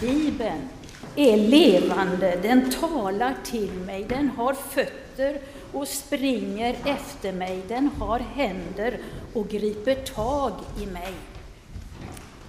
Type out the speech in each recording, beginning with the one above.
Bibeln är levande, den talar till mig, den har fötter och springer efter mig, den har händer och griper tag i mig.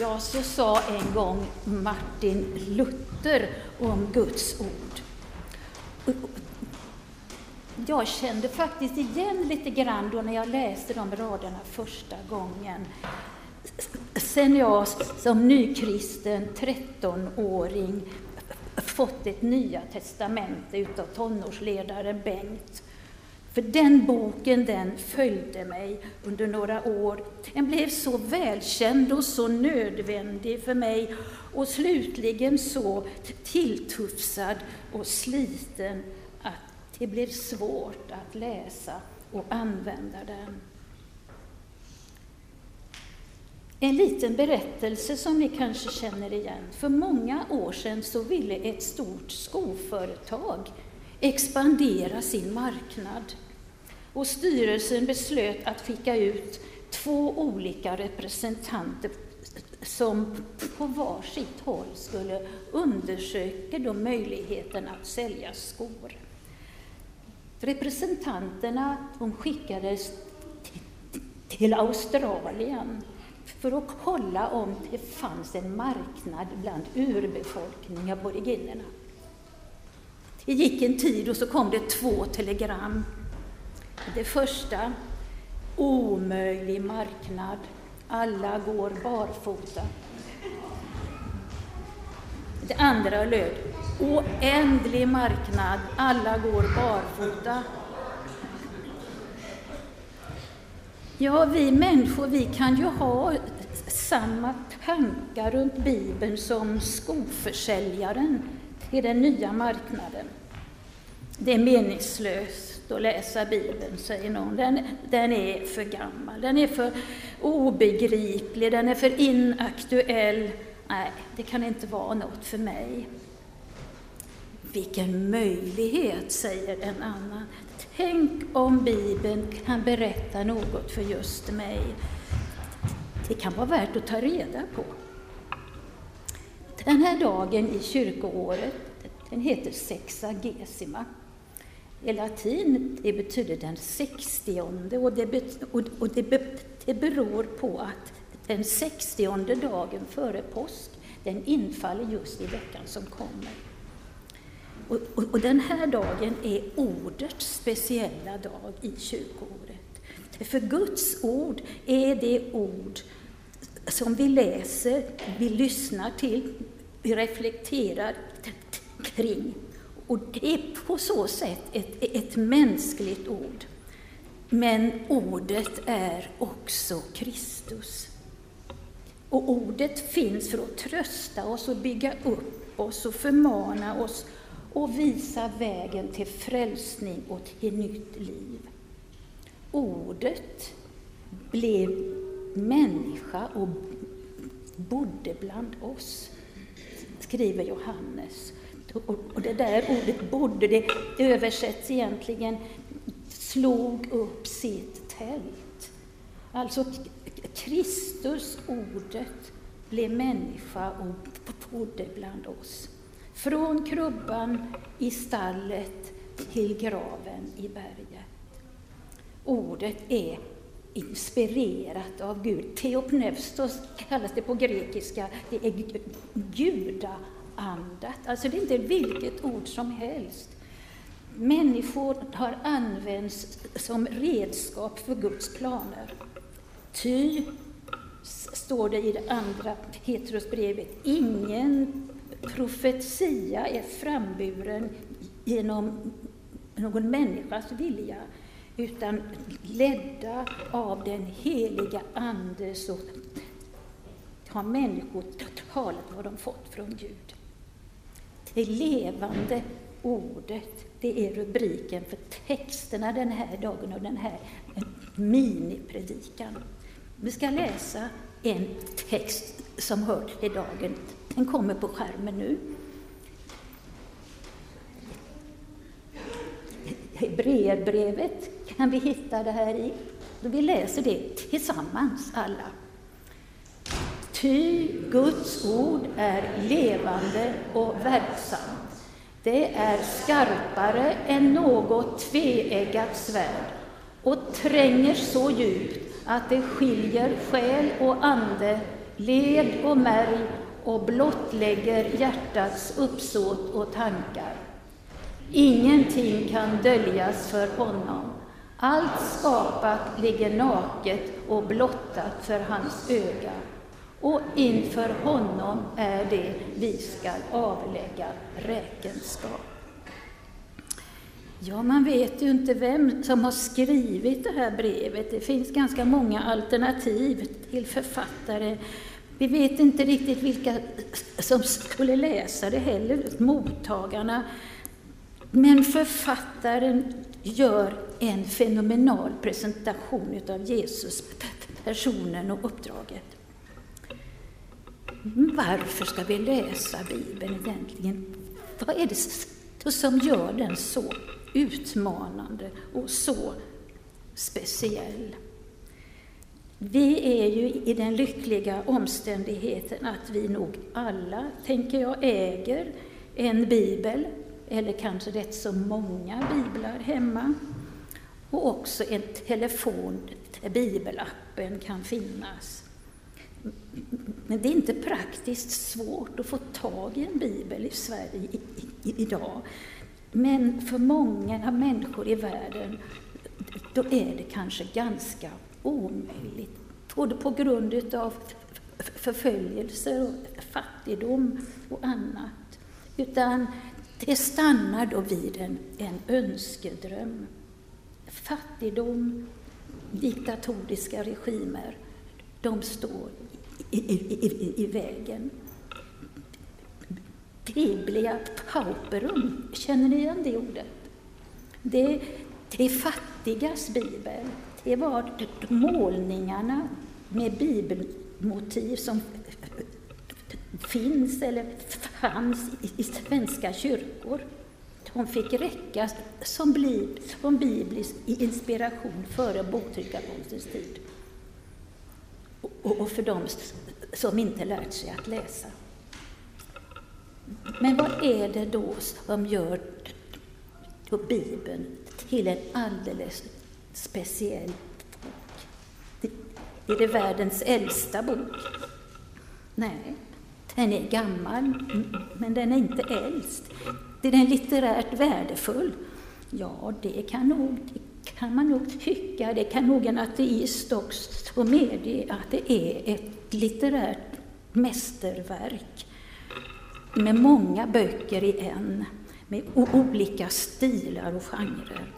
Ja, så sa en gång Martin Luther om Guds ord. Jag kände faktiskt igen lite grann då när jag läste de raderna första gången. Sen jag som nykristen 13-åring fått ett Nya testamente utav tonårsledaren Bengt. För den boken den följde mig under några år. Den blev så välkänd och så nödvändig för mig och slutligen så tilltufsad och sliten att det blev svårt att läsa och använda den. En liten berättelse som ni kanske känner igen. För många år sedan så ville ett stort skoföretag expandera sin marknad. Och styrelsen beslöt att skicka ut två olika representanter som på var sitt håll skulle undersöka då möjligheten att sälja skor. Representanterna de skickades till Australien för att kolla om det fanns en marknad bland urbefolkningen, aboriginerna. Det gick en tid och så kom det två telegram. Det första, omöjlig marknad, alla går barfota. Det andra löd, oändlig marknad, alla går barfota. Ja, vi människor vi kan ju ha samma tankar runt Bibeln som skoförsäljaren till den nya marknaden. Det är meningslöst att läsa Bibeln, säger någon. Den, den är för gammal, den är för obegriplig, den är för inaktuell. Nej, det kan inte vara något för mig. Vilken möjlighet, säger en annan. Tänk om Bibeln kan berätta något för just mig. Det kan vara värt att ta reda på. Den här dagen i kyrkoåret, den heter Sexagesima. I latin det betyder den sextionde och, det, och det, det beror på att den sextionde dagen före påsk, den infaller just i veckan som kommer. Och, och, och, den här dagen är ordets speciella dag i kyrkoåret. För Guds ord är det ord som vi läser, vi lyssnar till, vi reflekterar kring. Och det är på så sätt ett, ett mänskligt ord. Men ordet är också Kristus. Och ordet finns för att trösta oss och bygga upp oss och förmana oss och visa vägen till frälsning och till nytt liv. Ordet blev människa och bodde bland oss, skriver Johannes. Och det där ordet bodde, det översätts egentligen slog upp sitt tält. Alltså Kristus, ordet, blev människa och bodde bland oss. Från krubban i stallet till graven i berget. Ordet är inspirerat av Gud. Theopneustos kallas det på grekiska. Det är gudaandat. Alltså det är inte vilket ord som helst. Människor har använts som redskap för Guds planer. Ty, står det i det andra Petrusbrevet, ingen profetia är framburen genom någon människas vilja, utan ledda av den heliga Ande så har människor talat vad de fått från Gud. Det levande ordet, det är rubriken för texterna den här dagen och den här minipredikan. Vi ska läsa en text som hör till dagen. Den kommer på skärmen nu. Hebreerbrevet kan vi hitta det här i. Vi läser det tillsammans alla. Ty Guds ord är levande och verksamt. Det är skarpare än något tveeggat svärd och tränger så djupt att det skiljer själ och ande, led och märg och blottlägger hjärtats uppsåt och tankar. Ingenting kan döljas för honom. Allt skapat ligger naket och blottat för hans öga och inför honom är det vi skall avlägga räkenskap. Ja, man vet ju inte vem som har skrivit det här brevet. Det finns ganska många alternativ till författare. Vi vet inte riktigt vilka som skulle läsa det heller, mottagarna. Men författaren gör en fenomenal presentation av Jesus, personen och uppdraget. Varför ska vi läsa Bibeln egentligen? Vad är det som gör den så utmanande och så speciell? Vi är ju i den lyckliga omständigheten att vi nog alla, tänker jag, äger en bibel, eller kanske rätt så många biblar hemma, och också en telefon där bibelappen kan finnas. Men det är inte praktiskt svårt att få tag i en bibel i Sverige idag. Men för många människor i världen, då är det kanske ganska omöjligt. Både på grund av förföljelser och fattigdom och annat. Utan det stannar då vid en, en önskedröm. Fattigdom, diktatoriska regimer, de står i, i, i, vägen. Biblia pauperum, känner ni igen det ordet? Det, det är fattigas bibel. Det var målningarna med bibelmotiv som finns eller fanns i svenska kyrkor. De fick räcka som, biblisk inspiration före boktryckarkonstens tid och för dem som inte lärt sig att läsa. Men vad är det då som gör Bibeln till en alldeles speciell bok? Är det världens äldsta bok? Nej, den är gammal, men den är inte äldst. Är den litterärt värdefull? Ja, det kan nog kan man nog tycka, det kan nog en ateist också medge, att det är ett litterärt mästerverk med många böcker i en, med olika stilar och genrer.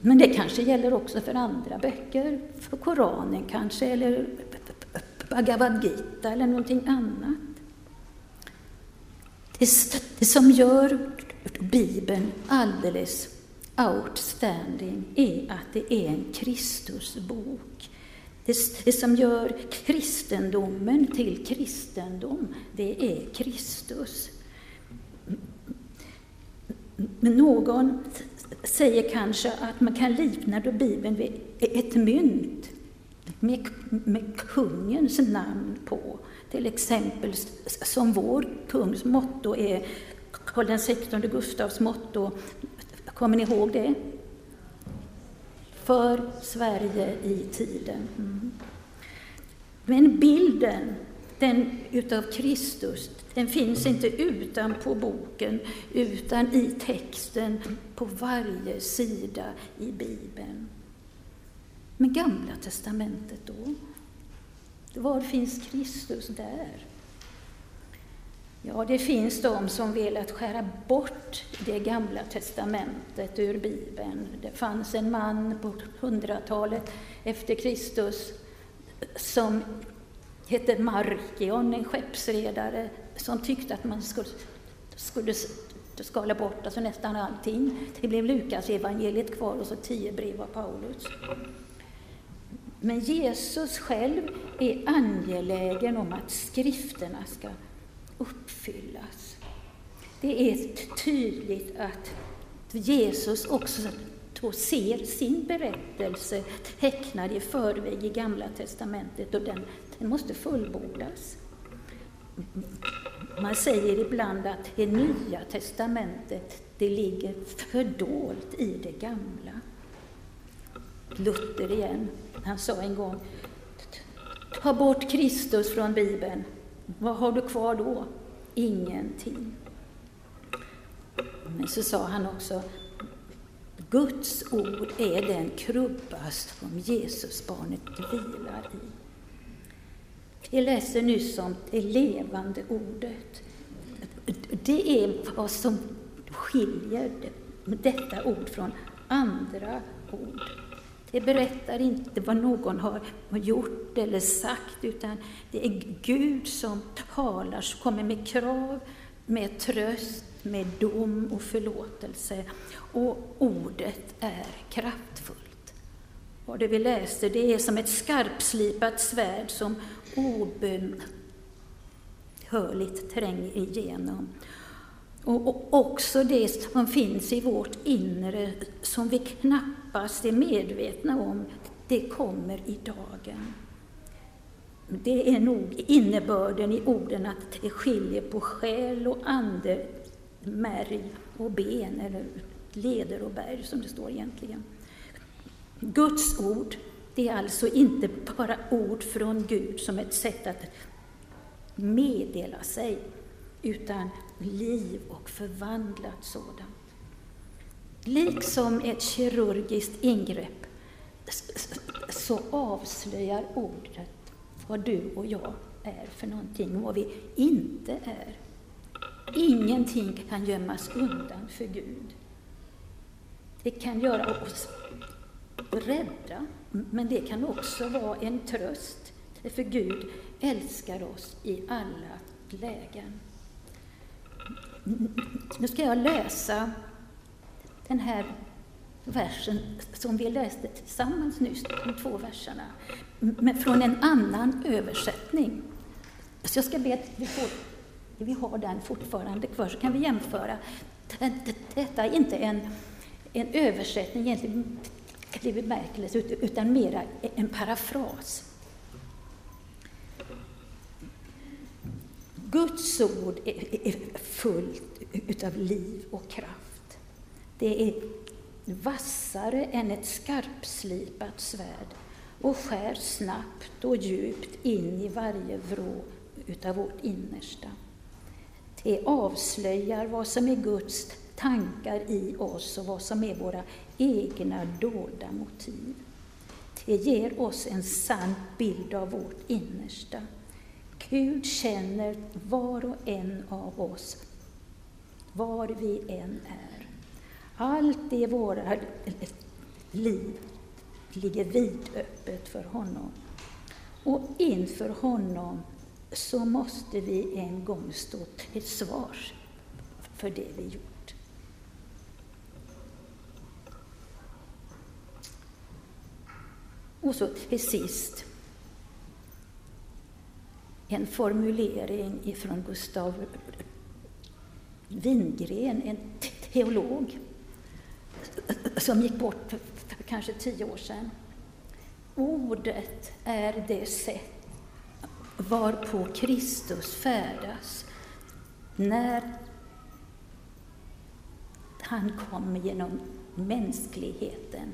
Men det kanske gäller också för andra böcker, för Koranen kanske, eller Bhagavad Gita eller någonting annat. Det, som gör Bibeln alldeles outstanding är att det är en Kristusbok. Det, som gör kristendomen till kristendom, det är Kristus. Men någon säger kanske att man kan likna då Bibeln vid ett mynt med, med kungens namn på. Till exempel som vår kungs motto är Karl XVI Gustavs motto Kommer ni ihåg det? För Sverige i tiden. Mm. Men bilden den utav Kristus, den finns inte utanpå boken, utan i texten på varje sida i Bibeln. Men Gamla testamentet då? Var finns Kristus där? Ja, det finns de som velat skära bort det gamla testamentet ur Bibeln. Det fanns en man på hundratalet efter Kristus som hette Markion, en skeppsredare, som tyckte att man skulle, skulle skala bort alltså nästan allting. Det blev Lukas evangeliet kvar och så tio brev av Paulus. Men Jesus själv är angelägen om att skrifterna ska uppfyllas. Det är tydligt att Jesus också då ser sin berättelse tecknad i förväg i Gamla Testamentet och den, den måste fullbordas. Man säger ibland att det Nya Testamentet det ligger fördolt i det gamla. Luther igen, han sa en gång Ta bort Kristus från Bibeln, vad har du kvar då? Ingenting. Men så sa han också Guds ord är den krubba som Jesusbarnet vilar i. Vi läser nyss om det levande ordet. Det är vad som skiljer detta ord från andra ord. Det berättar inte vad någon har gjort eller sagt, utan det är Gud som talar, som kommer med krav, med tröst, med dom och förlåtelse. Och ordet är kraftfullt. Och det vi läser, det är som ett skarpslipat svärd som obönhörligt tränger igenom. Och också det som finns i vårt inre, som vi knappast är medvetna om, det kommer i dagen. Det är nog innebörden i orden att det skiljer på själ och ande, märg och ben, eller leder och berg, som det står egentligen. Guds ord, det är alltså inte bara ord från Gud som ett sätt att meddela sig, utan liv och förvandlat sådant. Liksom ett kirurgiskt ingrepp så avslöjar ordet vad du och jag är för någonting och vad vi inte är. Ingenting kan gömmas undan för Gud. Det kan göra oss rädda, men det kan också vara en tröst, för Gud älskar oss i alla lägen. Nu ska jag läsa den här versen som vi läste tillsammans nyss, de två verserna, men från en annan översättning. Så jag ska be att vi, får, vi har den fortfarande kvar, så kan vi jämföra. Detta är inte en, en översättning egentligen i bemärkelse, utan mera en parafras. Guds ord är fullt utav liv och kraft. Det är vassare än ett skarpslipat svärd och skär snabbt och djupt in i varje vrå utav vårt innersta. Det avslöjar vad som är Guds tankar i oss och vad som är våra egna dolda motiv. Det ger oss en sann bild av vårt innersta. Gud känner var och en av oss, var vi än är. Allt i våra liv ligger vidöppet för honom. Och inför honom så måste vi en gång stå till svars för det vi gjort. Och så till sist en formulering ifrån Gustav Wingren, en teolog som gick bort för, för kanske tio år sedan. Ordet är det sätt varpå Kristus färdas när han kom genom mänskligheten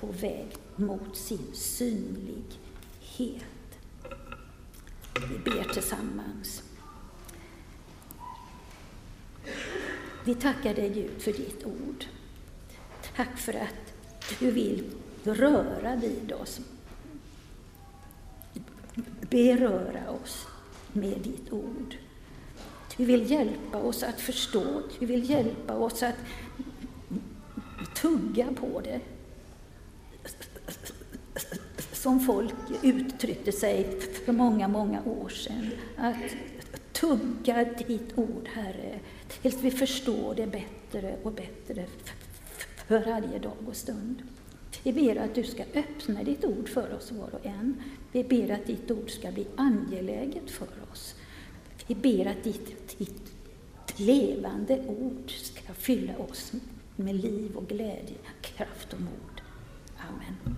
på väg mot sin synlighet. Vi ber tillsammans. Vi tackar dig Gud för ditt ord. Tack för att du vill röra vid oss. Beröra oss med ditt ord. Du vill hjälpa oss att förstå, du vill hjälpa oss att tugga på det som folk uttryckte sig för många, många år sedan. Att tugga ditt ord, Herre, tills vi förstår det bättre och bättre för varje dag och stund. Vi ber att du ska öppna ditt ord för oss var och en. Vi ber att ditt ord ska bli angeläget för oss. Vi ber att ditt, ditt levande ord ska fylla oss med liv och glädje, kraft och mod. Amen.